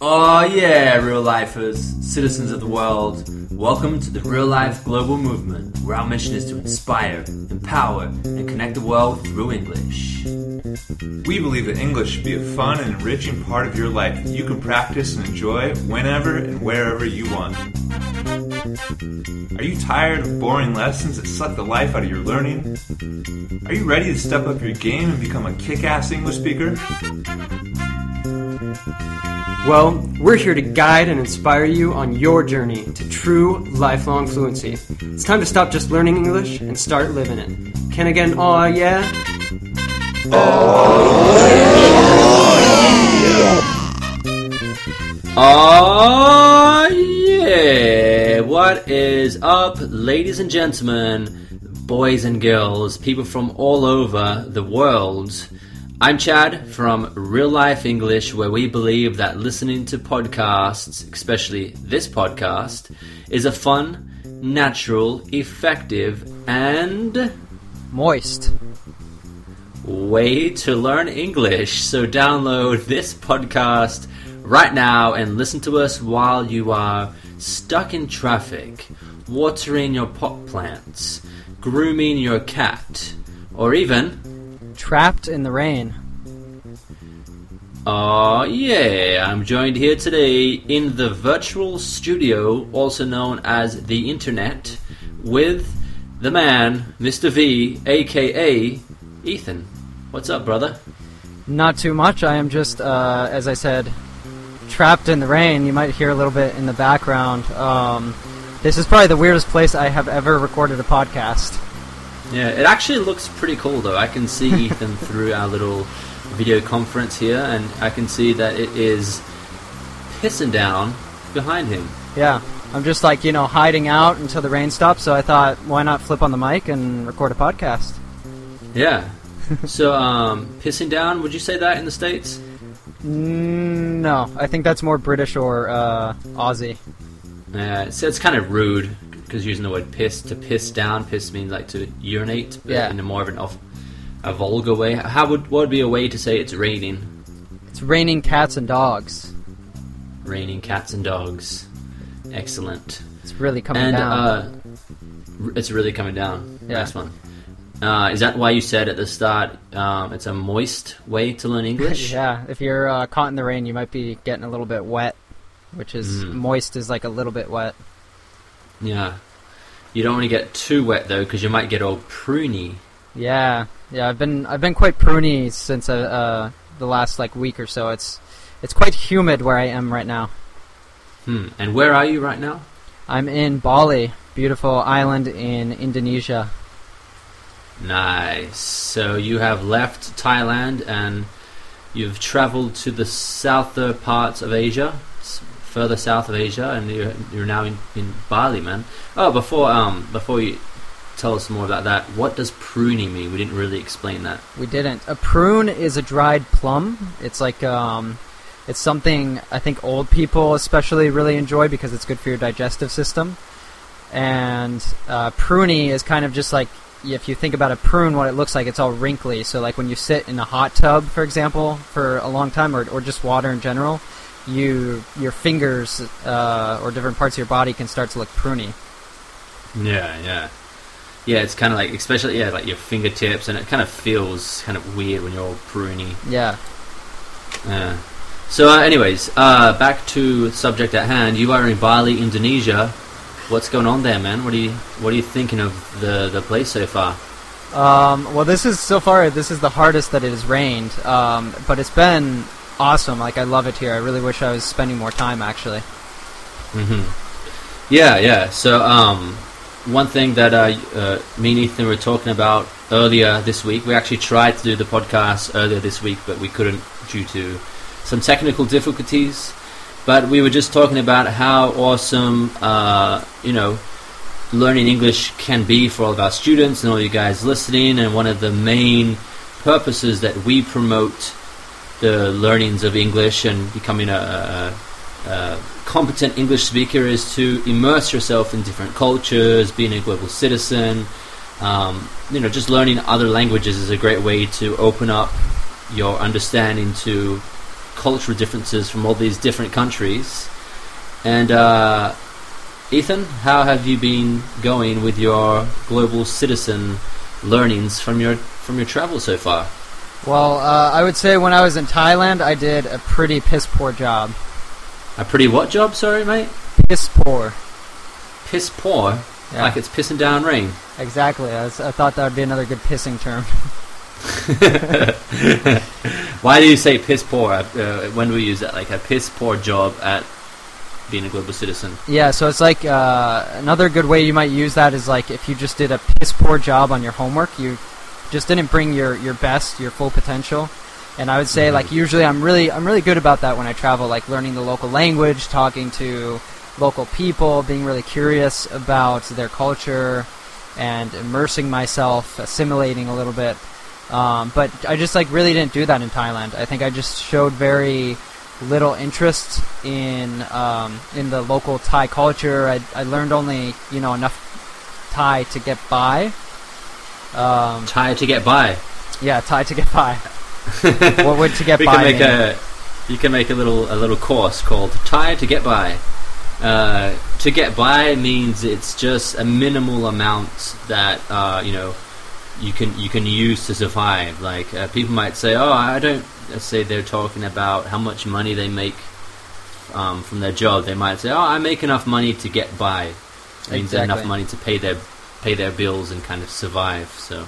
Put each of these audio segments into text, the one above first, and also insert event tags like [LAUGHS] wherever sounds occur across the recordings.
Oh, yeah, real lifers, citizens of the world. Welcome to the Real Life Global Movement, where our mission is to inspire, empower, and connect the world through English. We believe that English should be a fun and enriching part of your life that you can practice and enjoy whenever and wherever you want. Are you tired of boring lessons that suck the life out of your learning? Are you ready to step up your game and become a kick ass English speaker? Well, we're here to guide and inspire you on your journey to true lifelong fluency. It's time to stop just learning English and start living it. Can again, aw yeah? Oh, yeah! What is up, ladies and gentlemen, boys and girls, people from all over the world? I'm Chad from Real Life English, where we believe that listening to podcasts, especially this podcast, is a fun, natural, effective, and Moist. way to learn English. So download this podcast right now and listen to us while you are stuck in traffic, watering your pot plants, grooming your cat, or even Trapped in the rain. Oh, yeah, I'm joined here today in the virtual studio, also known as the internet, with the man, Mr. V, aka Ethan. What's up, brother? Not too much. I am just, uh, as I said, trapped in the rain. You might hear a little bit in the background. Um, this is probably the weirdest place I have ever recorded a podcast. Yeah, it actually looks pretty cool though. I can see [LAUGHS] Ethan through our little video conference here, and I can see that it is pissing down behind him. Yeah, I'm just like, you know, hiding out until the rain stops, so I thought, why not flip on the mic and record a podcast? Yeah. [LAUGHS] so, um, pissing down, would you say that in the States? Mm, no, I think that's more British or uh, Aussie. Yeah, so it's kind of rude because using the word piss to piss down, piss means like to urinate, but Yeah. in a more of an off, a vulgar way. How would what would be a way to say it's raining? It's raining cats and dogs. Raining cats and dogs. Excellent. It's really coming and down. uh, it's really coming down. Yeah. Nice one. Uh, is that why you said at the start um, it's a moist way to learn [LAUGHS] English? yeah, if you're uh, caught in the rain, you might be getting a little bit wet, which is Mm. moist is like a little bit wet. Yeah. You don't want to get too wet though, because you might get all pruny. Yeah, yeah. I've been I've been quite pruny since uh, uh, the last like week or so. It's it's quite humid where I am right now. Hmm. And where are you right now? I'm in Bali, beautiful island in Indonesia. Nice. So you have left Thailand and you've traveled to the southern parts of Asia, further south of Asia, and you're, you're now in, in Bali, man. Oh, before um before you tell us more about that, what does pruning mean? We didn't really explain that. We didn't. A prune is a dried plum. It's like um, it's something I think old people especially really enjoy because it's good for your digestive system. And uh, pruny is kind of just like if you think about a prune, what it looks like, it's all wrinkly. So like when you sit in a hot tub, for example, for a long time, or or just water in general, you your fingers uh, or different parts of your body can start to look pruny. Yeah, yeah. Yeah, it's kind of like, especially yeah, like your fingertips, and it kind of feels kind of weird when you're all pruny. Yeah. Yeah. So, uh, anyways, uh, back to subject at hand. You are in Bali, Indonesia. What's going on there, man? What are you What are you thinking of the the place so far? Um, well, this is so far. This is the hardest that it has rained, um, but it's been awesome. Like I love it here. I really wish I was spending more time. Actually, hmm Yeah, yeah. So, um, one thing that uh, uh, me and Ethan were talking about earlier this week, we actually tried to do the podcast earlier this week, but we couldn't due to some technical difficulties. But we were just talking about how awesome, uh, you know, learning English can be for all of our students and all you guys listening. And one of the main purposes that we promote the learnings of English and becoming a, a, a competent English speaker is to immerse yourself in different cultures, being a global citizen. Um, you know, just learning other languages is a great way to open up your understanding to cultural differences from all these different countries. And uh, Ethan, how have you been going with your global citizen learnings from your from your travel so far? Well, uh, I would say when I was in Thailand, I did a pretty piss poor job. A pretty what job? Sorry, mate. Piss poor. Piss poor, Yeah. like it's pissing down rain. Exactly. I, was, I thought that would be another good pissing term. [LAUGHS] [LAUGHS] Why do you say piss poor? Uh, when do we use that? Like a piss poor job at being a global citizen. Yeah, so it's like uh, another good way you might use that is like if you just did a piss poor job on your homework, you just didn't bring your, your best, your full potential. And I would say like usually I'm really I'm really good about that when I travel, like learning the local language, talking to local people, being really curious about their culture, and immersing myself, assimilating a little bit. Um, but I just like really didn't do that in Thailand. I think I just showed very little interest in um, in the local Thai culture. I, I learned only you know enough Thai to get by. Um, Tired to get by. yeah, Thai to get by. [LAUGHS] what would to get we by can make mean? a you can make a little a little course called tired to get by uh, to get by means it's just a minimal amount that uh, you know you can you can use to survive like uh, people might say oh I don't let's say they're talking about how much money they make um, from their job they might say oh I make enough money to get by means enough money to pay their pay their bills and kind of survive so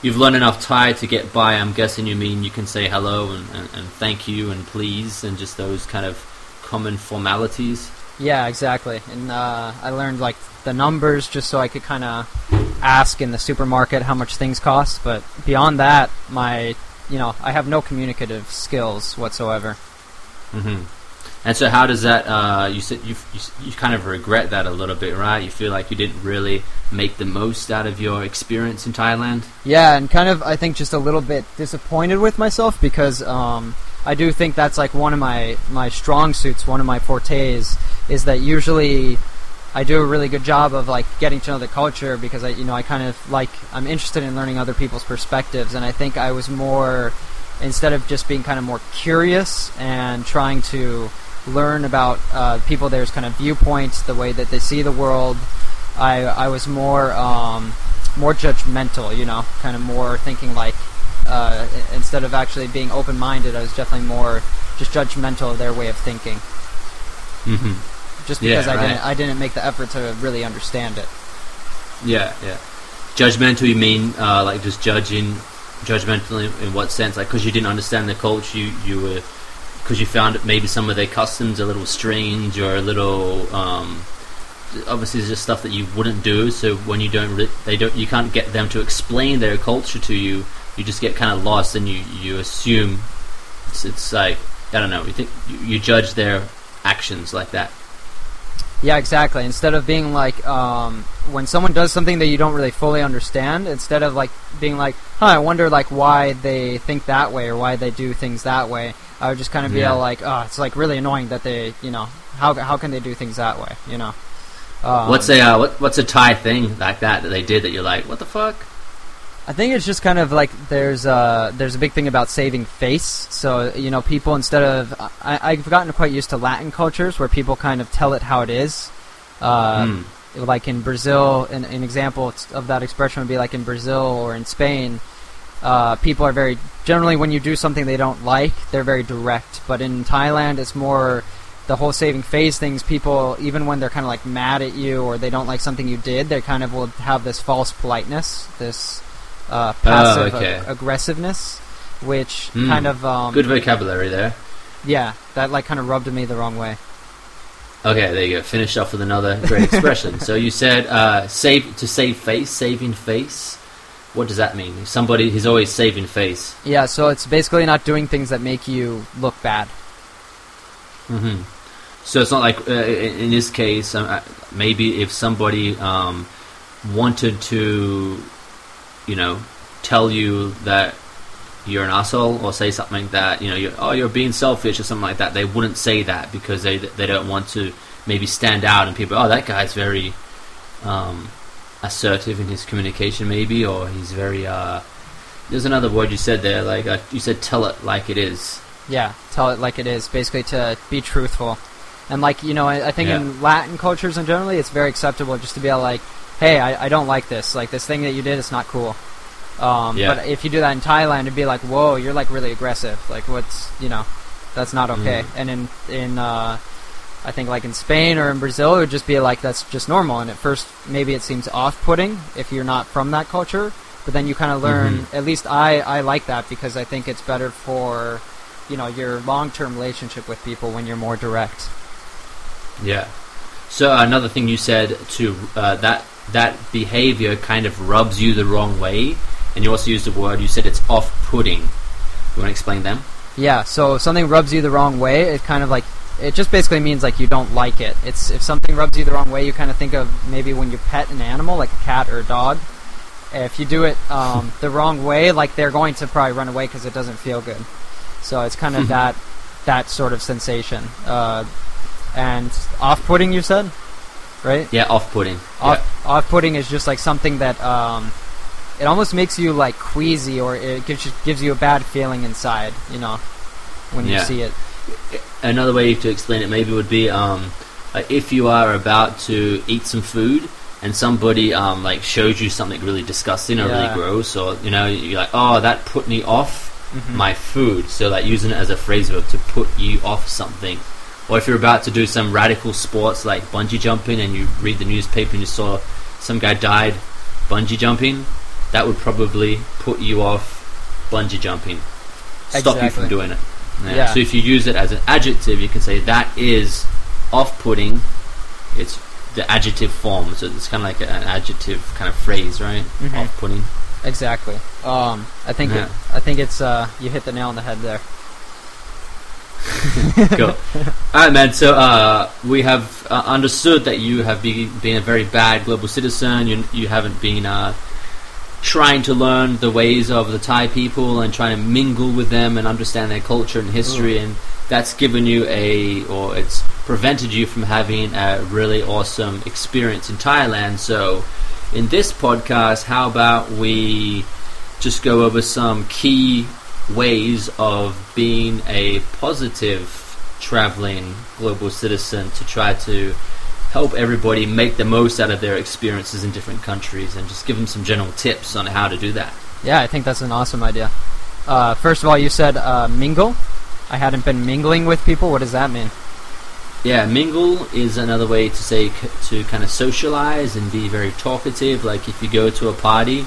You've learned enough Thai to get by. I'm guessing you mean you can say hello and, and, and thank you and please and just those kind of common formalities. Yeah, exactly. And uh, I learned like the numbers just so I could kind of ask in the supermarket how much things cost. But beyond that, my you know I have no communicative skills whatsoever. hmm And so, how does that? Uh, you said you, you you kind of regret that a little bit, right? You feel like you didn't really make the most out of your experience in Thailand. Yeah, and kind of I think just a little bit disappointed with myself because um, I do think that's like one of my my strong suits, one of my fortes is that usually I do a really good job of like getting to know the culture because I you know I kind of like I'm interested in learning other people's perspectives and I think I was more instead of just being kind of more curious and trying to learn about uh, people there's kind of viewpoints the way that they see the world I I was more um, more judgmental you know kind of more thinking like uh, instead of actually being open minded I was definitely more just judgmental of their way of thinking Mm-hmm. just Yeah, because I right. didn't I didn't make the effort to really understand it. Yeah, yeah. Judgmental, you mean uh, like just judging, judgmental in, in what sense? Like because you didn't understand the culture, you you were because you found maybe some of their customs a little strange or a little. Um, obviously, it's just stuff that you wouldn't do. So when you don't, they don't, you can't get them to explain their culture to you. You just get kind of lost, and you you assume it's, it's like I don't know. You think you, you judge their actions like that. Yeah, exactly. Instead of being like, um, when someone does something that you don't really fully understand, instead of like being like, "Huh, I wonder like why they think that way or why they do things that way," I would just kind of be Yeah. like, "Oh, it's like really annoying that they, you know, how how can they do things that way?" You know. Um, what's a uh, what, what's a Thai thing like that that they did that you're like, what the fuck? I think it's just kind of like there's a there's a big thing about saving face. So you know, people instead of I, I've gotten quite used to Latin cultures where people kind of tell it how it is. Uh, Hmm. Like in Brazil, an, an example of that expression would be like in Brazil or in Spain. Uh, people are very generally when you do something they don't like, they're very direct. But in Thailand, it's more the whole saving face things. People even when they're kind of like mad at you or they don't like something you did, they kind of will have this false politeness, this uh, passive okay. ag- aggressiveness, which Hmm. kind of um, Good vocabulary there. yeah, that like kind of rubbed me the wrong way. Okay, there you go. Finished off with another great expression. [LAUGHS] so you said uh, save to save face, saving face. What does that mean? Somebody who's always saving face. Yeah, so it's basically not doing things that make you look bad. hmm So it's not like uh, in in this case, uh, maybe if somebody um, wanted to, you know, tell you that you're an asshole or say something that you know, you're, oh, you're being selfish or something like that, they wouldn't say that because they they don't want to maybe stand out and people, oh, that guy's very um, assertive in his communication, maybe, or he's very. Uh, there's another word you said there, like uh, you said, tell it like it is. Yeah, tell it like it is. Basically, to be truthful, and like you know, I, I think Yeah. in Latin cultures and generally, it's very acceptable just to be like, "Hey, I, I don't like this. Like this thing that you did is not cool." Um, Yeah. But if you do that in Thailand, it'd be like, "Whoa, you're like really aggressive. Like what's you know, that's not okay." Mm. And in in uh, I think like in Spain or in Brazil, it would just be like that's just normal. And at first, maybe it seems off-putting if you're not from that culture. But then you kind of learn. Mhm. At least I I like that because I think it's better for you know your long-term relationship with people when you're more direct. Yeah. So another thing you said to uh, that that behavior kind of rubs you the wrong way, and you also used the word. You said it's off-putting. You want to explain them? Yeah. So if something rubs you the wrong way, it kind of like it just basically means like you don't like it. It's if something rubs you the wrong way, you kind of think of maybe when you pet an animal like a cat or a dog. If you do it um, [LAUGHS] the wrong way, like they're going to probably run away because it doesn't feel good. So it's kind of that that sort of sensation. Uh, and off-putting, you said, right? Yeah, off-putting. Off, off-putting is just like something that um, it almost makes you like queasy, or it gives you, gives you a bad feeling inside. You know, when you Yeah. see it. Another way to explain it maybe would be um, like if you are about to eat some food and somebody um, like shows you something really disgusting or Yeah. really gross, or you know you're like, oh, that put me off Mhm. my food. So like using it as a phrase verb to put you off something. Or if you're about to do some radical sports like bungee jumping and you read the newspaper and you saw some guy died bungee jumping, that would probably put you off bungee jumping. Stop you from doing it. Yeah. Yeah. So if you use it as an adjective, you can say that is off-putting. It's the adjective form, so it's kind of like an adjective kind of phrase, right? Mhm. Off-putting. Exactly. Um, I think Yeah. it, I think it's uh, you hit the nail on the head there. [LAUGHS] Cool. All right, man. So uh, we have uh, understood that you have be, been a very bad global citizen. You you haven't been uh, trying to learn the ways of the Thai people and trying to mingle with them and understand their culture and history, mm. and that's given you a or it's prevented you from having a really awesome experience in Thailand. So in this podcast, how about we just go over some key ways of being a positive traveling global citizen to try to help everybody make the most out of their experiences in different countries and just give them some general tips on how to do that. Yeah, I think that's an awesome idea. Uh, first of all, you said uh, mingle. I hadn't been mingling with people. What does that mean? Yeah, mingle is another way to say c- to kind of socialize and be very talkative. Like if you go to a party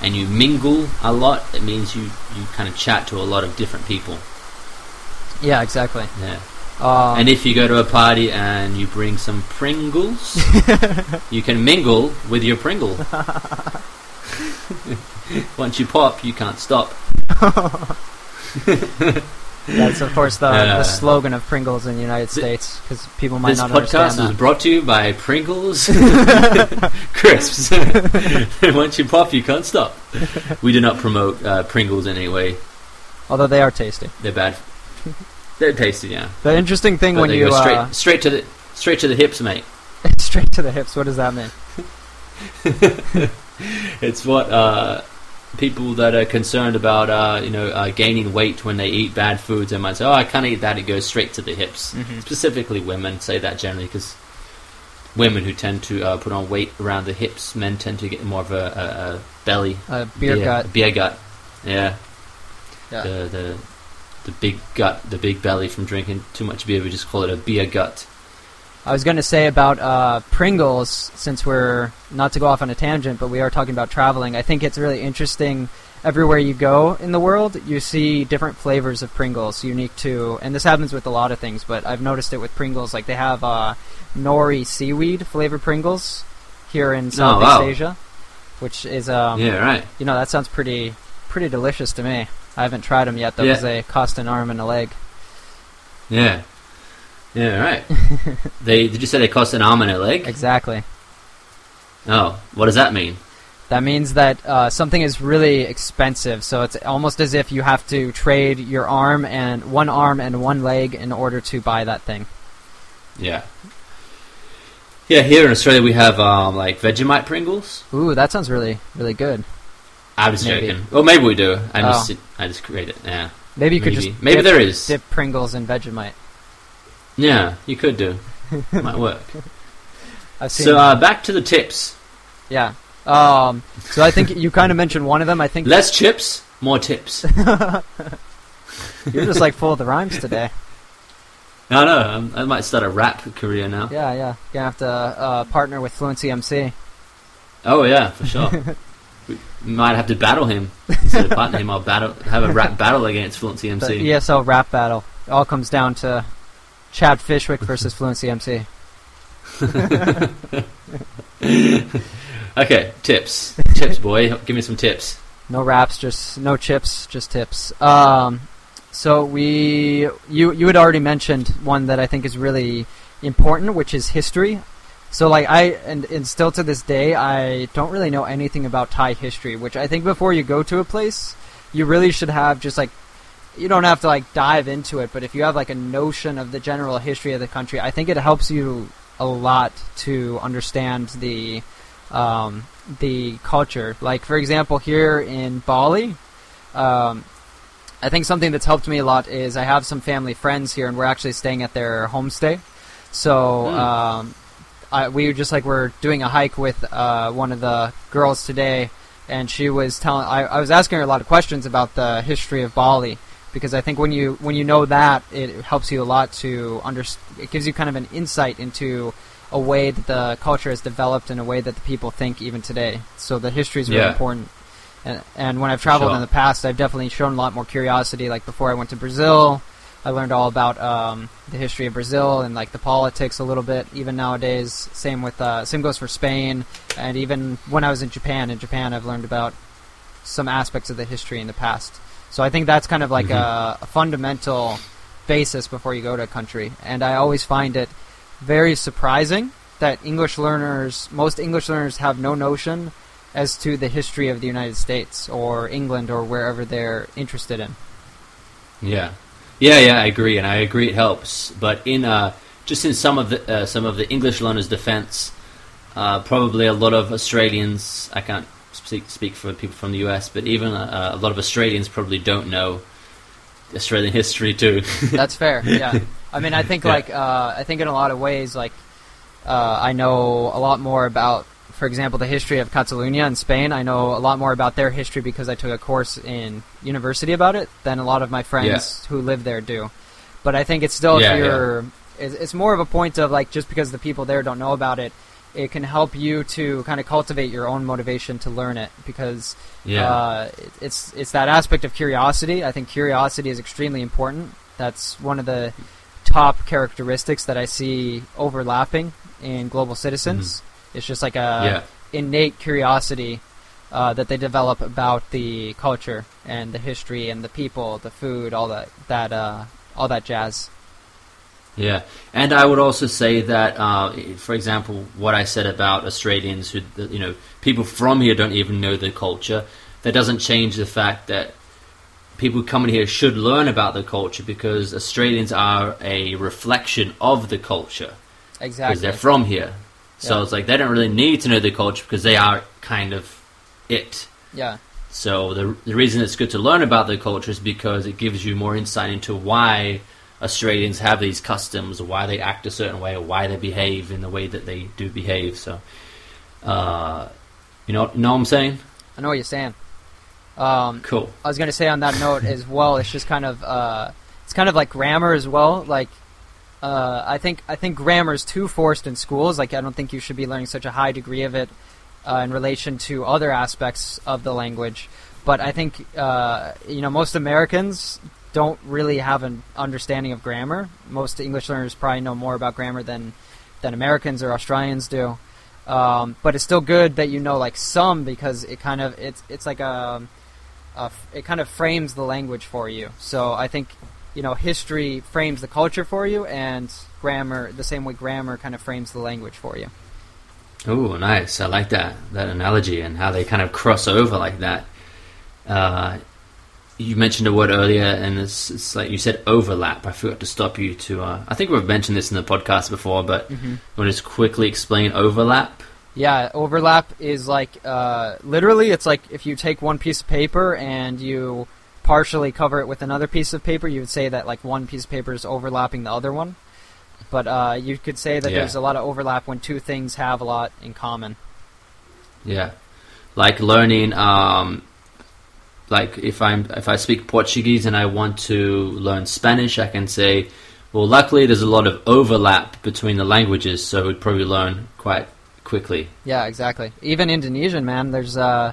and you mingle a lot, it means you, you kind of chat to a lot of different people. Yeah, exactly. Yeah. Um, And if you go to a party and you bring some Pringles, [LAUGHS] you can mingle with your Pringle. [LAUGHS] Once you pop, you can't stop. [LAUGHS] that's of course the, Yeah. the slogan of Pringles in the United States because people might This podcast understand is brought to you by Pringles crisps. Once you pop, you can't stop. We do not promote uh, Pringles in any way. Although they are tasty. They're bad. They're tasty, yeah. The interesting thing But when you go straight, uh, straight to the straight to the hips, mate. [LAUGHS] [LAUGHS] straight to the hips. What does that mean? [LAUGHS] It's what uh, people that are concerned about, uh, you know, uh, gaining weight when they eat bad foods. They might say, "Oh, I can't eat that." It goes straight to the hips. Mhm. Specifically, women say that generally because women who tend to uh, put on weight around the hips, men tend to get more of a, a, a belly, A beer gut. beer gut. Yeah, Yeah. the the the big gut, the big belly from drinking too much beer. We just call it a beer gut. I was going to say about uh, Pringles, since we're not to go off on a tangent, but we are talking about traveling. I think it's really interesting. Everywhere you go in the world, you see different flavors of Pringles, unique to, and this happens with a lot of things. But I've noticed it with Pringles. Like they have uh, nori seaweed flavored Pringles here in Southeast Oh, wow. Asia, which is um, yeah, right. you know that sounds pretty pretty delicious to me. I haven't tried them yet though, Yeah. because they cost an arm and a leg. Yeah, yeah, right. [LAUGHS] they did you say they cost an arm and a leg? Exactly. Oh, what does that mean? That means that uh, something is really expensive. So it's almost as if you have to trade your arm and one arm and one leg in order to buy that thing. Yeah. Yeah, here in Australia we have um, like Vegemite Pringles. Ooh, that sounds really really good. I'm just Maybe. joking. Well, maybe we do. I Oh. just I just create it. Yeah. Maybe you could just Maybe dip, there is. dip Pringles in Vegemite. Yeah, you could do. [LAUGHS] Might work. I've seen. So uh, back to the tips. yeah. Um, so I think you kind of mentioned one of them. I think Less chips, more tips. [LAUGHS] you're just like full of the rhymes today. I know. um, I might start a rap career now. Yeah, yeah. Gonna have to uh, partner with Fluency MC. Oh yeah, for sure. [LAUGHS] might have to battle him instead of partner him. I'll battle, have a rap battle against Fluency The ESL rap battle. It all comes down to Chad Fishwick versus Fluency MC. [LAUGHS] Okay, tips, tips, boy. Give me some tips. No raps, just no chips, just tips. Um, so we, you, you had already mentioned one that I think is really important, which is history. So like I, and, and still to this day, I don't really know anything about Thai history, which I think before you go to a place, you really should have just like, you don't have to like dive into it, but if you have like a notion of the general history of the country, I think it helps you a lot to understand the um, the culture. Like for example, here in Bali, um, I think something that's helped me a lot is I have some family friends here, and we're actually staying at their homestay. So Hmm. um, I, we were just like we were doing a hike with uh, one of the girls today, and she was telling. I, I was asking her a lot of questions about the history of Bali because I think when you when you know that, it helps you a lot to understand. It gives you kind of an insight into a way that the culture has developed in a way that the people think even today. So the history is really Yeah. important. And, and when I've traveled Sure. in the past, I've definitely shown a lot more curiosity. Like before I went to Brazil, I learned all about um, the history of Brazil and like the politics a little bit. Even nowadays, same with uh, same goes for Spain. And even when I was in Japan, in Japan, I've learned about some aspects of the history in the past. So I think that's kind of like Mhm. a, a fundamental basis before you go to a country. And I always find it very surprising that English learners, most English learners, have no notion as to the history of the United States or England or wherever they're interested in. Yeah, yeah, yeah. I agree, and I agree it helps. But in uh, just in some of the uh, some of the English learners' defense, uh, probably a lot of Australians. I can't speak speak for people from the US, but even uh, a lot of Australians probably don't know Australian history too. [LAUGHS] That's fair. Yeah. I mean, I think Yeah. like uh, I think in a lot of ways, like uh, I know a lot more about, for example, the history of Catalonia in Spain. I know a lot more about their history because I took a course in university about it than a lot of my friends who live there do. But I think it's still Yeah, if yeah. you're, it's, it's more of a point of like just because the people there don't know about it, it can help you to kind of cultivate your own motivation to learn it because yeah, uh, it's it's that aspect of curiosity. I think curiosity is extremely important. That's one of the top characteristics that I see overlapping in global citizens. It's just like a yeah, innate curiosity uh, that they develop about the culture and the history and the people, the food, all that that uh, all that jazz. yeah. And I would also say that, uh, for example, what I said about Australians who, you know, people from here don't even know the culture. That doesn't change the fact that people coming here should learn about the culture because Australians are a reflection of the culture Exactly. because they're from here. So Yeah. it's like they don't really need to know the culture because they are kind of it. yeah. So the the reason it's good to learn about the culture is because it gives you more insight into why Australians have these customs, why they act a certain way, or why they behave in the way that they do behave. So, uh, you know, you know what I'm saying? I know what you're saying. Um, Cool. I was going to say on that note as well. It's just kind of uh, it's kind of like grammar as well. Like uh, I think I think grammar is too forced in schools. Like I don't think you should be learning such a high degree of it uh, in relation to other aspects of the language. But I think uh, you know most Americans don't really have an understanding of grammar. Most English learners probably know more about grammar than than Americans or Australians do. Um, but it's still good that you know like some because it kind of it's it's like a uh, f- it kind of frames the language for you. So I think you know history frames the culture for you, and grammar the same way grammar kind of frames the language for you. Oh, nice. I like that that analogy and how they kind of cross over like that. Uh, you mentioned a word earlier, and it's, it's like you said overlap. I forgot to stop you to. Uh, I think we've mentioned this in the podcast before, but Mm-hmm. want to just quickly explain overlap? Yeah, overlap is like uh, literally it's like if you take one piece of paper and you partially cover it with another piece of paper, you would say that like one piece of paper is overlapping the other one. But uh, you could say that Yeah. there's a lot of overlap when two things have a lot in common. Yeah, like learning. Um, like if I'm if I speak Portuguese and I want to learn Spanish, I can say, well, luckily there's a lot of overlap between the languages, so we'd probably learn quite quickly. Yeah, exactly. Even Indonesian, man. There's uh,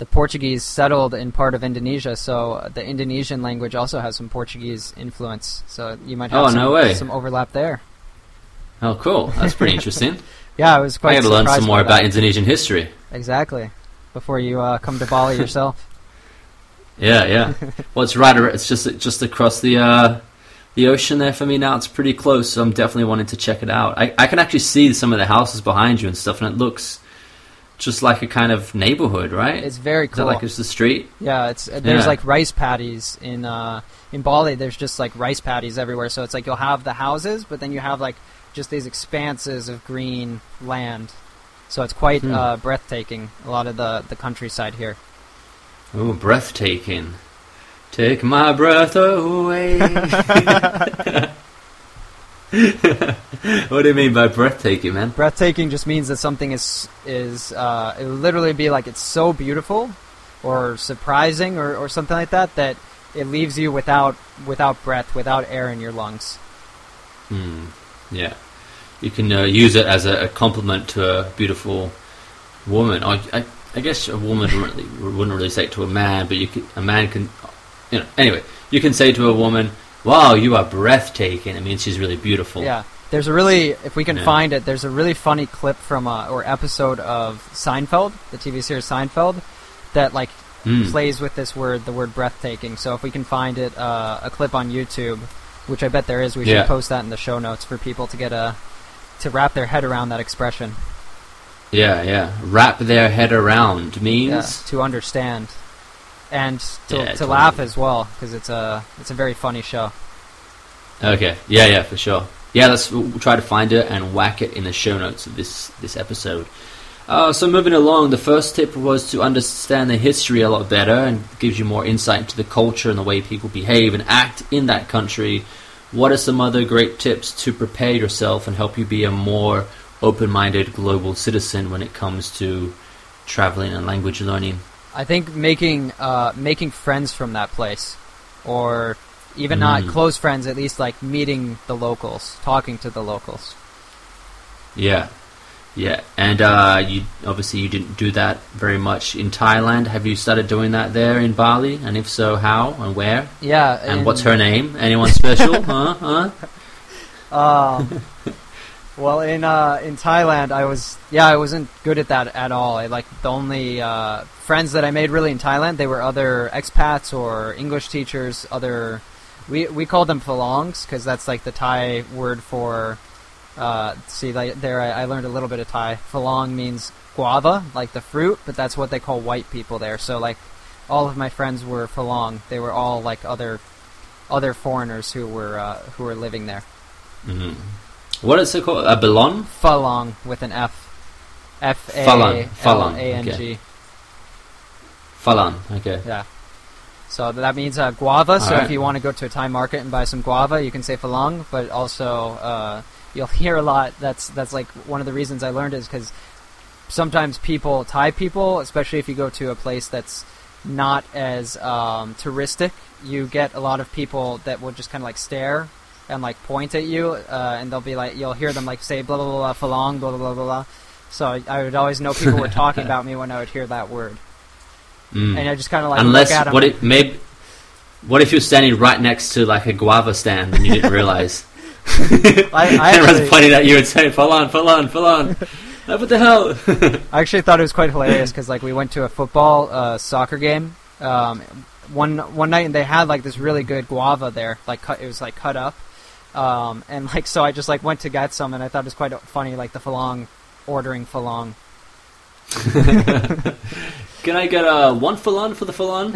the Portuguese settled in part of Indonesia, so the Indonesian language also has some Portuguese influence. So you might have Oh, some, no some overlap there. Oh, cool! That's pretty interesting. [LAUGHS] Yeah, I was quite. I got to learn some more about that. Indonesian history. Exactly. Before you uh, come to Bali [LAUGHS] yourself. Yeah, yeah. [LAUGHS] well, it's right. It's just just across the uh, the ocean there for me now. It's pretty close, so I'm definitely wanting to check it out. I, I can actually see some of the houses behind you and stuff, and it looks just like a kind of neighborhood, right? It's very cool. like it's the street? Yeah, it's uh, there's Yeah. like rice paddies in uh, in Bali. There's just like rice paddies everywhere. So it's like you'll have the houses, but then you have like just these expanses of green land. So it's quite Hmm. uh, breathtaking. A lot of the the countryside here. Oh, breathtaking. Take my breath away. [LAUGHS] [LAUGHS] [LAUGHS] what do you mean by breathtaking, man? Breathtaking just means that something is is uh, it would literally be like it's so beautiful, or surprising, or, or something like that that it leaves you without without breath, without air in your lungs. Hmm. Yeah. You can uh, use it as a, a compliment to a beautiful woman. Or I, I guess a woman wouldn't really, wouldn't really say it to a man, but you could, a man can, you know. Anyway, you can say to a woman, "Wow, you are breathtaking." I mean, she's really beautiful. Yeah, there's a really, if we can Yeah. find it, there's a really funny clip from uh, or episode of Seinfeld, the TV series Seinfeld, that like Mm. plays with this word, the word breathtaking. So if we can find it, uh, a clip on YouTube, which I bet there is, we Yeah. should post that in the show notes for people to get a to wrap their head around that expression. Yeah, yeah. Wrap their head around Yeah, means. to understand and to, Yeah, to totally. laugh as well because it's a it's a very funny show. Okay. Yeah, yeah, for sure. Yeah, let's we'll try to find it and whack it in the show notes of this this episode. Uh, so moving along, the first tip was to understand the history a lot better and gives you more insight into the culture and the way people behave and act in that country. What are some other great tips to prepare yourself and help you be a more open-minded global citizen when it comes to traveling and language learning? I think making uh, making friends from that place, or even not Mm. close friends, at least like meeting the locals, talking to the locals. Yeah, yeah, and uh, you obviously you didn't do that very much in Thailand. Have you started doing that there in Bali? And if so, how and where? Yeah, And what's her name? Anyone special? [LAUGHS] huh? Huh? Um, well, in uh, in Thailand, I was yeah, I wasn't good at that at all. I like the only uh, friends that I made really in Thailand. They were other expats or English teachers. Other we we called them falangs because that's like the Thai word for. Uh, see, like there, I, I learned a little bit of Thai. Falang means guava, like the fruit, but that's what they call white people there. So like, all of my friends were falang. They were all like other other foreigners who were uh, who were living there. hmm What is it called? A belon? Falang with an F. F A L A N G. okay. Falan. Okay. Yeah. So that means uh, guava. so Alright. if you want to go to a Thai market and buy some guava, you can say falang. But also, uh, you'll [LAUGHS] hear a lot. That's that's like one of the reasons I learned is because sometimes people, Thai people, especially if you go to a place that's not as um, touristic, you get a lot of people that will just kind of like stare and like point at you, uh, and they'll be like, you'll hear them like say blah blah blah, falang blah blah blah blah. So I, I would always know people were talking about me when I would hear that word, Mm. and I just kind of like Unless look at 'em what it maybe. What if you're standing right next to like a guava stand and you didn't realize? [LAUGHS] [LAUGHS] I, I Everyone's actually, pointing at you and saying, "Falan, falan, falan." Uh, what the hell? [LAUGHS] I actually thought it was quite hilarious because like we went to a football uh, soccer game um, one one night and they had like this really good guava there, like cut, it was like cut up, um, and like so I just like went to get some and I thought it was quite funny like the falang ordering falang. [LAUGHS] Can I get a one falan for the falan?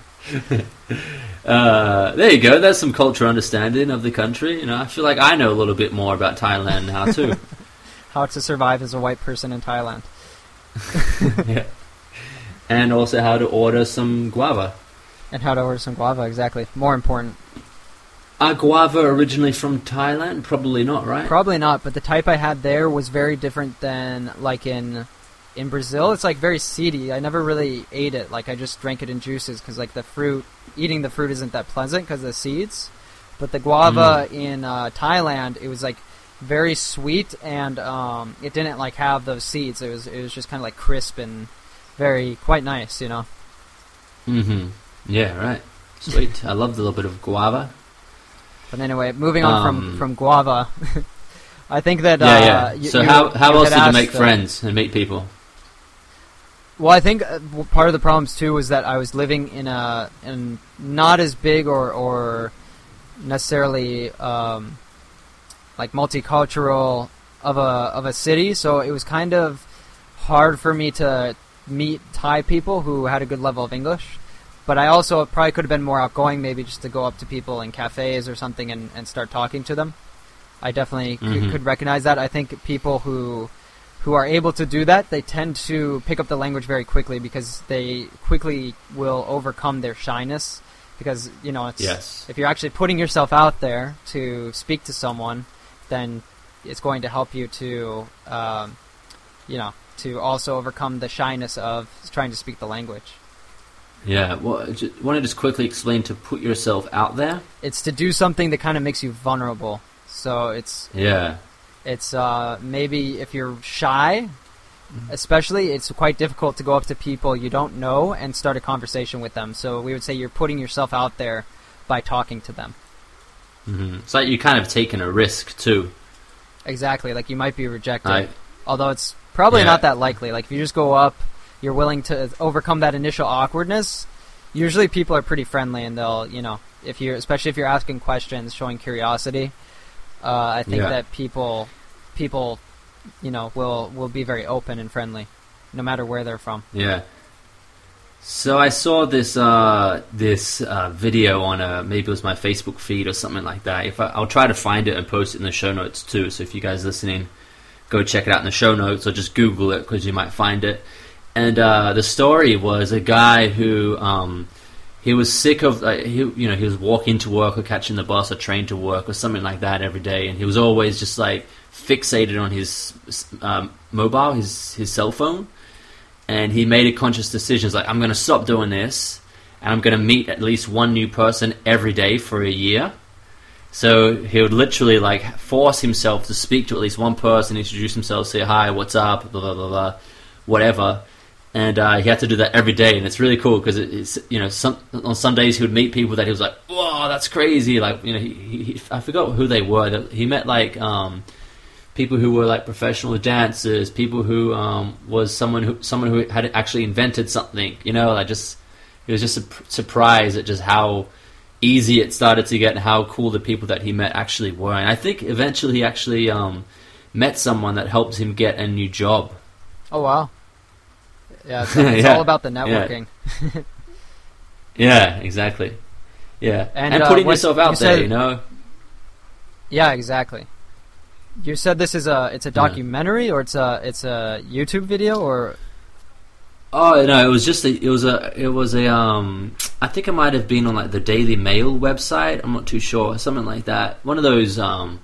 [LAUGHS] [LAUGHS] uh, there you go. That's some cultural understanding of the country. You know, I feel like I know a little bit more about Thailand now too. How to survive as a white person in Thailand. yeah. and also how to order some guava. And how to order some guava, exactly. More important. Are guava originally from Thailand? Probably not, right? Probably not, but the type I had there was very different than like in in Brazil. It's like very seedy. I never really ate it. Like I just drank it in juices because like the fruit, eating the fruit isn't that pleasant because the seeds. But the guava in uh, Thailand, it was like very sweet and um, it didn't like have those seeds. It was it was just kind of like crisp and very quite nice, you know. mm-hmm. Yeah, right. Sweet. [LAUGHS] I love the little bit of guava. But anyway, moving on Um, from from guava, [LAUGHS] I think that Yeah, uh, yeah. you- so you- how how you else did you make uh, friends and meet people? Well, I think uh, part of the problems too was that I was living in a in not as big or or necessarily um, like multicultural of a of a city, so it was kind of hard for me to meet Thai people who had a good level of English. But I also probably could have been more outgoing, maybe just to go up to people in cafes or something and, and start talking to them. I definitely c- Mhm. could recognize that. I think people who who are able to do that, they tend to pick up the language very quickly because they quickly will overcome their shyness. Because you know, it's, Yes. if you're actually putting yourself out there to speak to someone, then it's going to help you to, um, you know, to also overcome the shyness of trying to speak the language. Yeah. Well, j- want to just quickly explain to put yourself out there? It's to do something that kind of makes you vulnerable. So it's Yeah. It's uh, maybe if you're shy, especially, it's quite difficult to go up to people you don't know and start a conversation with them. So we would say you're putting yourself out there by talking to them. hmm It's like you kind of taken a risk too. Exactly, like you might be rejected, Right. although it's probably Yeah. not that likely. Like if you just go up, you're willing to overcome that initial awkwardness. Usually, people are pretty friendly, and they'll, you know, if you're, especially if you're asking questions, showing curiosity. Uh, I think Yeah. that people, people, you know, will will be very open and friendly, no matter where they're from. Yeah. So I saw this uh, this uh, video on uh, maybe it was my Facebook feed or something like that. If I, I'll try to find it and post it in the show notes too. So if you guys listening, go check it out in the show notes or just Google it because you might find it. And uh, the story was a guy who um, he was sick of uh, he you know he was walking to work or catching the bus or train to work or something like that every day, and he was always just like fixated on his um, mobile, his his cell phone and he made a conscious decision. Like, I'm going to stop doing this, and I'm going to meet at least one new person every day for a year. So he would literally like force himself to speak to at least one person, introduce himself, say hi, what's up, blah blah blah, blah whatever. And uh, he had to do that every day, and it's really cool because it, it's you know some on some days he would meet people that he was like, whoa, that's crazy. Like you know, he, he, he I forgot who they were. He met like um, people who were like professional dancers, people who um, was someone who someone who had actually invented something. You know, I just it was just a p- surprise at just how easy it started to get and how cool the people that he met actually were. And I think eventually he actually um, met someone that helped him get a new job. Oh wow! Yeah, it's, [LAUGHS] it's Yeah. all about the networking. [LAUGHS] Yeah, exactly. Yeah, And, and, uh, putting yourself you out there, said- you know. Yeah, exactly. You said this is a it's a Yeah. documentary or it's a it's a YouTube video or Oh no, it was just a, it was a it was a um I think it might have been on like the Daily Mail website. I'm not too sure, something like that. One of those um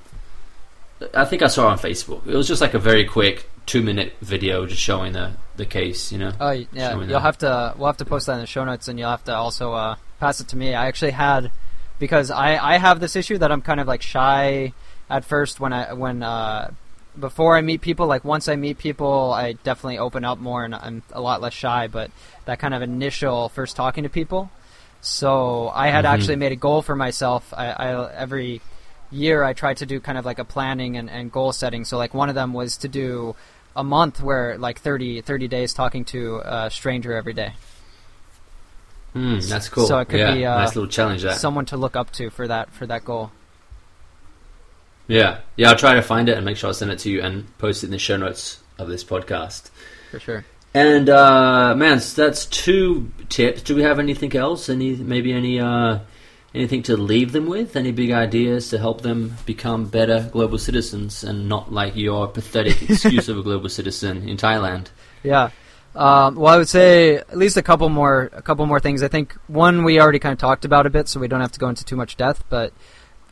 I think I saw it on Facebook. It was just like a very quick two minute video just showing the the case, you know. oh yeah you'll have to we'll have to post that in the show notes and you'll have to also uh, pass it to me. I actually had because I I have this issue that I'm kind of like shy at first when I when uh before I meet people like once I meet people I definitely open up more and I'm a lot less shy but that kind of initial first talking to people so I had Mhm. actually made a goal for myself I, I every year I tried to do kind of like a planning and, and goal setting so like one of them was to do a month where like 30, 30 days talking to a stranger every day Hmm, that's cool. So it could yeah, be, uh, nice little challenge there. someone to look up to for that for that goal yeah, yeah. I'll try to find it and make sure I send it to you and post it in the show notes of this podcast. for sure And uh, man, so that's two tips. Do we have anything else? Any maybe any uh, anything to leave them with? Any big ideas to help them become better global citizens and not like your pathetic [LAUGHS] excuse of a global citizen in Thailand? Yeah. Um, well, I would say at least a couple more, a couple more things. I think one we already kind of talked about a bit, so we don't have to go into too much depth. But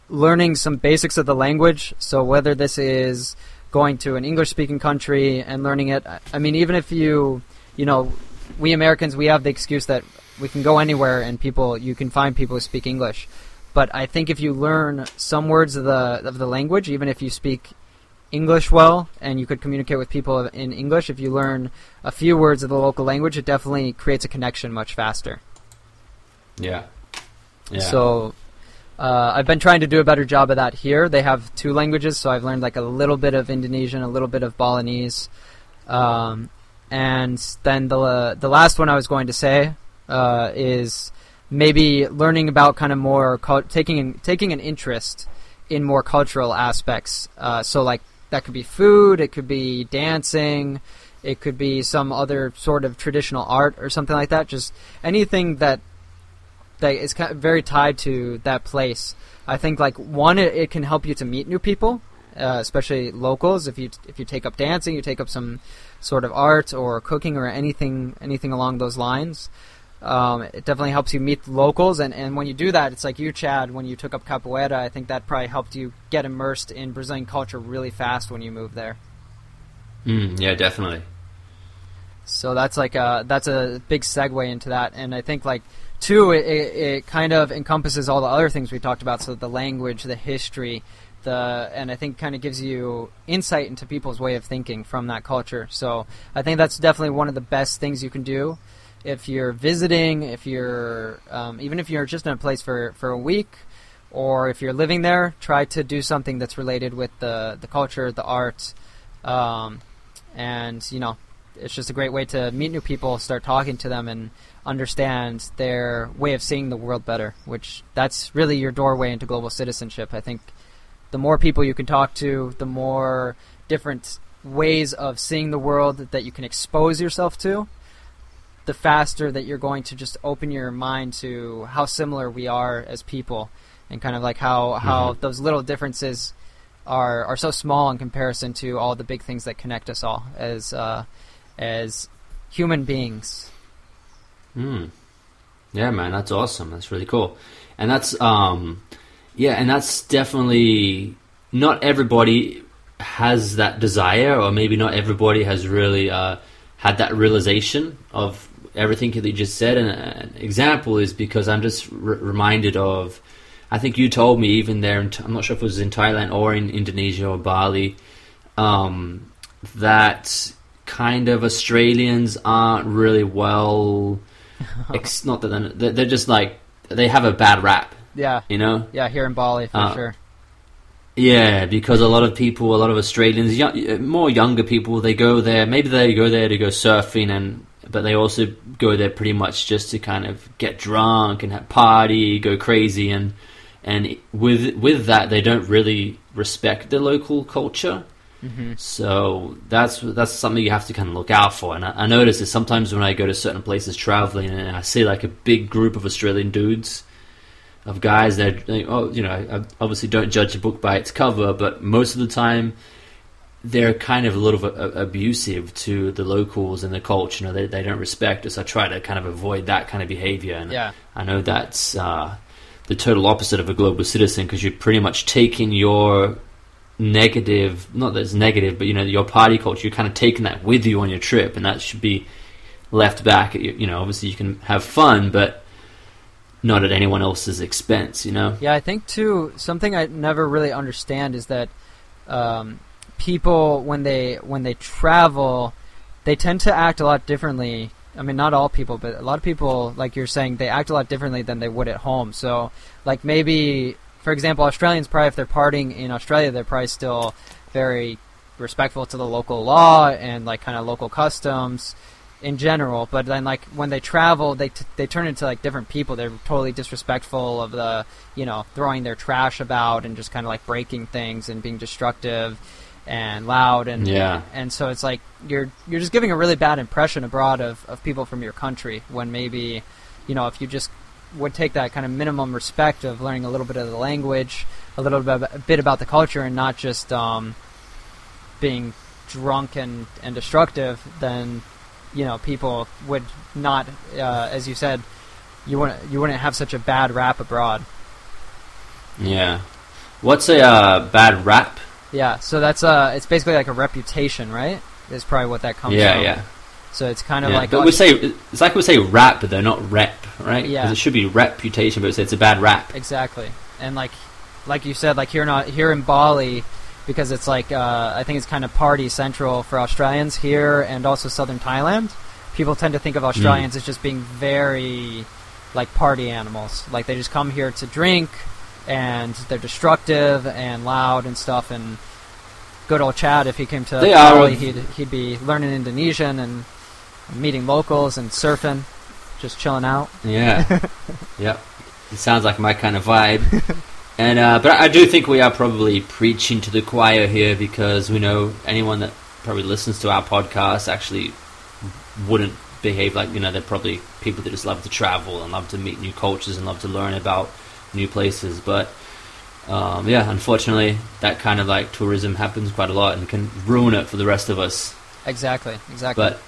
learning some basics of the language. So whether this is going to an English-speaking country and learning it, I mean, even if you, you know, we Americans we have the excuse that we can go anywhere and people you can find people who speak English. But I think if you learn some words of the of the language, even if you speak English well and you could communicate with people in English, if you learn a few words of the local language, it definitely creates a connection much faster. Yeah. Yeah. So uh, I've been trying to do a better job of that here. They have two languages, so I've learned like a little bit of Indonesian, a little bit of Balinese, um, and then the the last one I was going to say uh, is maybe learning about kind of more taking taking an interest in more cultural aspects. Uh, so like that could be food, it could be dancing, it could be some other sort of traditional art or something like that. Just anything that that is kind of very tied to that place. I think like one, it, it can help you to meet new people, uh, especially locals. If you if you take up dancing, you take up some sort of art or cooking or anything anything along those lines. Um, it definitely helps you meet locals, and, and when you do that, it's like you, Chad, when you took up capoeira. I think that probably helped you get immersed in Brazilian culture really fast when you moved there. Mm, yeah, definitely. So that's like a that's a big segue into that, and I think like two, it, it, it kind of encompasses all the other things we talked about. So the language, the history, the and I think kind of gives you insight into people's way of thinking from that culture. So I think that's definitely one of the best things you can do if you're visiting, if you're um, even if you're just in a place for, for a week, or if you're living there, try to do something that's related with the the culture, the art, um, and you know, it's just a great way to meet new people, start talking to them, and understand their way of seeing the world better. Which that's really your doorway into global citizenship. I think the more people you can talk to, the more different ways of seeing the world that you can expose yourself to the faster that you're going to just open your mind to how similar we are as people and kind of like how how mm-hmm. those little differences are are so small in comparison to all the big things that connect us all as uh, as human beings. Hmm. Yeah, man, that's awesome. That's really cool, and that's um, yeah, and that's definitely not everybody has that desire, or maybe not everybody has really uh, had that realization of everything that you just said. And an example is because I'm just re- reminded of, I think you told me even there, in, I'm not sure if it was in Thailand or in Indonesia or Bali, um, that kind of Australians aren't really well. [LAUGHS] Ex- not that they're, they're just like they have a bad rap. Yeah, you know. Yeah, here in Bali for uh, sure. Yeah, because a lot of people, a lot of Australians, young, more younger people, they go there. Maybe they go there to go surfing and but they also go there pretty much just to kind of get drunk and have party, go crazy, and and with with that they don't really respect the local culture. Mm-hmm. So that's that's something you have to kind of look out for. And I, I notice that sometimes when I go to certain places traveling and I see like a big group of Australian dudes, of guys that oh you know I obviously don't judge a book by its cover, but most of the time they're kind of a little bit abusive to the locals and the culture. You know, they, they don't respect us. I try to kind of avoid that kind of behavior. And yeah. I know that's uh, the total opposite of a global citizen because you're pretty much taking your negative, not that it's negative, but you know, your party culture. You're kind of taking that with you on your trip, and that should be left back. At, you know, obviously you can have fun, but not at anyone else's expense. You know. Yeah, I think too. Something I never really understand is that. Um, people when they when they travel, they tend to act a lot differently. I mean, not all people, but a lot of people, like you're saying, they act a lot differently than they would at home. So, like maybe, for example, Australians probably if they're partying in Australia, they're probably still very respectful to the local law and like kind of local customs in general. But then like when they travel, they t- they turn into like different people. They're totally disrespectful of the you know throwing their trash about and just kind of like breaking things and being destructive and loud and yeah. and so it's like you're you're just giving a really bad impression abroad of, of people from your country when maybe you know if you just would take that kind of minimum respect of learning a little bit of the language, a little bit, a bit about the culture, and not just um, being drunk and, and destructive, then you know people would not, uh, as you said, you wouldn't you wouldn't have such a bad rap abroad. Yeah. What's a uh, bad rap? Yeah, so that's uh, it's basically like a reputation, right? Is probably what that comes Yeah, from. yeah. So it's kind of yeah. like but we say it's like we say rap, but they're not rep, right? Yeah. Because it should be reputation, but it's, a bad rap. Exactly, and like, like you said, like here not here in Bali, because it's like uh, I think it's kind of party central for Australians here and also southern Thailand. People tend to think of Australians as just being very like party animals. Like they just come here to drink, and they're destructive and loud and stuff. And good old Chad, if he came to Bali, he'd he'd be learning Indonesian and meeting locals and surfing, just chilling out. Yeah. [LAUGHS] yep. It sounds like my kind of vibe. [LAUGHS] and uh, but I do think we are probably preaching to the choir here because we know anyone that probably listens to our podcast actually wouldn't behave like you know they're probably people that just love to travel and love to meet new cultures and love to learn about new places. But um, yeah, unfortunately, that kind of like tourism happens quite a lot and can ruin it for the rest of us. Exactly, exactly. But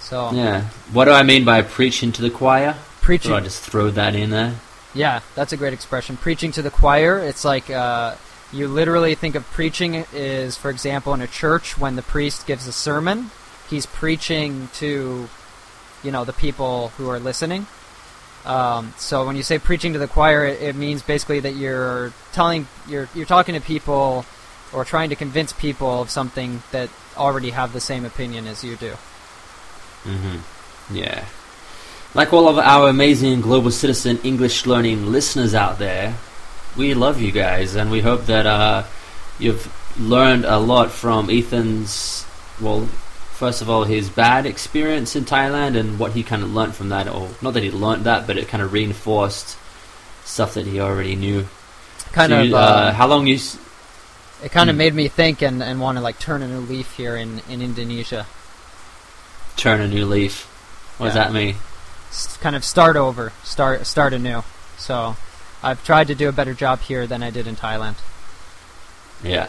so yeah, what do I mean by preaching to the choir? preaching. I just throw that in there? Yeah, that's a great expression. Preaching to the choir. It's like uh, you literally think of preaching is, for example, in a church when the priest gives a sermon, he's preaching to, you know, the people who are listening. Um, so when you say preaching to the choir, it, it means basically that you're telling, you're you're talking to people, or trying to convince people of something that already have the same opinion as you do. Mm-hmm. Yeah. Like all of our amazing global citizen English learning listeners out there, we love you guys, and we hope that uh, you've learned a lot from Ethan's. Well, first of all, his bad experience in Thailand and what he kind of learned from that, or not that he learned that, but it kind of reinforced stuff that he already knew. Kind So of. you- uh, uh, how long you? s- it kind of hmm. made me think and, and want to like turn a new leaf here in, in Indonesia. Turn a new leaf. What does that mean? s- kind of start over, start start anew. So I've tried to do a better job here than I did in Thailand. Yeah,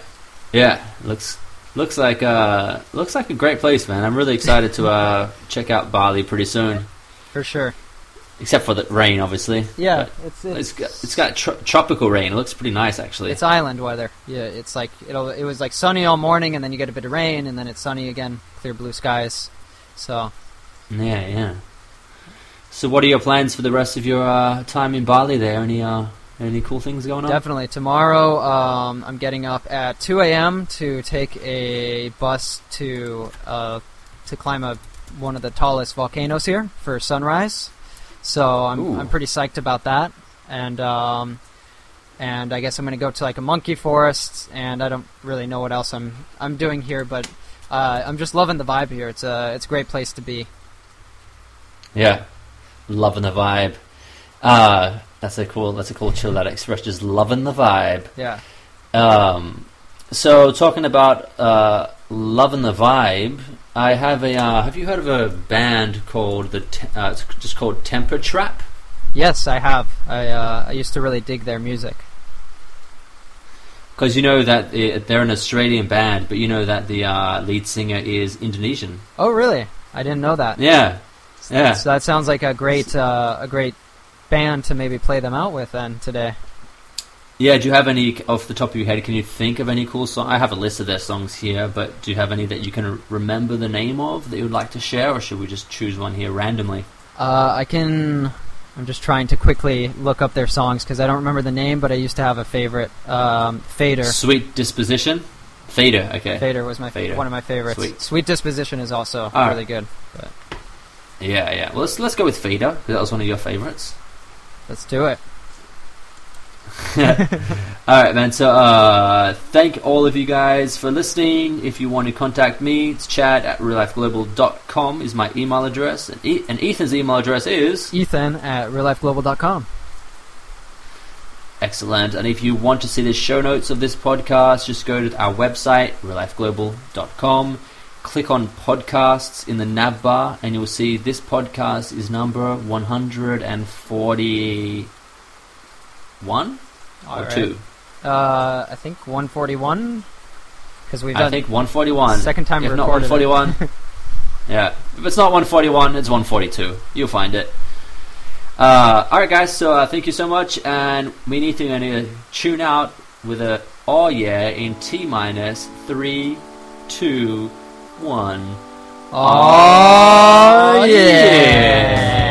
yeah. Looks looks like uh looks like a great place, man. I'm really excited to uh [LAUGHS] check out Bali pretty soon. For sure. Except for the rain, obviously. Yeah, it's it's it's got it's got tro- tropical rain. It looks pretty nice, actually. it's island weather. Yeah, it's like it'll it was like sunny all morning and then you get a bit of rain and then it's sunny again, clear blue skies. So yeah, yeah. So, what are your plans for the rest of your uh, time in Bali? There, any uh any cool things going on? definitely tomorrow um, I'm getting up at 2 a.m. to take a bus to uh, to climb a one of the tallest volcanoes here for sunrise. So I'm Ooh. I'm pretty psyched about that, and um, and I guess I'm gonna go to like a monkey forest, and I don't really know what else I'm I'm doing here, but uh, I'm just loving the vibe here. It's a it's a great place to be. Yeah, loving the vibe. Uh that's a cool. That's a cool chill out expression. Just loving the vibe. Yeah. Um, so talking about uh, loving the vibe, I have a. Uh, have you heard of a band called the? Te- uh, it's just called Temper Trap. Yes, I have. I uh, I used to really dig their music. Because you know that i they're an Australian band, but you know that the uh, lead singer is Indonesian. Oh, really? I didn't know that. Yeah, yeah. So that sounds like a great uh, a great band to maybe play them out with then today. Yeah, do you have any off the top of your head? Can you think of any cool song? I have a list of their songs here, but do you have any that you can remember the name of that you would like to share, or should we just choose one here randomly? Uh, I can. I'm just trying to quickly look up their songs because I don't remember the name, but I used to have a favorite. Um, Fader. Sweet Disposition, Fader. Okay. Fader was my Fader. one of my favorites. Sweet. Sweet Disposition is also All right. really good. But Yeah, yeah. Well, let's let's go with Fader because that was one of your favorites. Let's do it. [LAUGHS] all right, man. So, uh, thank all of you guys for listening. If you want to contact me, it's chad at reallifeglobal.com is my email address, and, e- and Ethan's email address is Ethan at reallifeglobal.com. excellent. And if you want to see the show notes of this podcast, just go to our website reallifeglobal.com. Click on podcasts in the nav bar, and you'll see this podcast is number one hundred and forty-one or All right. two. Uh, I think 141 because we've done I think 141. second time if not recorded it. 141. [LAUGHS] Yeah. If it's not 141, it's 142. You'll find it. Uh, all right, guys. So uh, thank you so much, and we need to uh, tune out with a oh yeah in T minus three, two, one. Oh, yeah.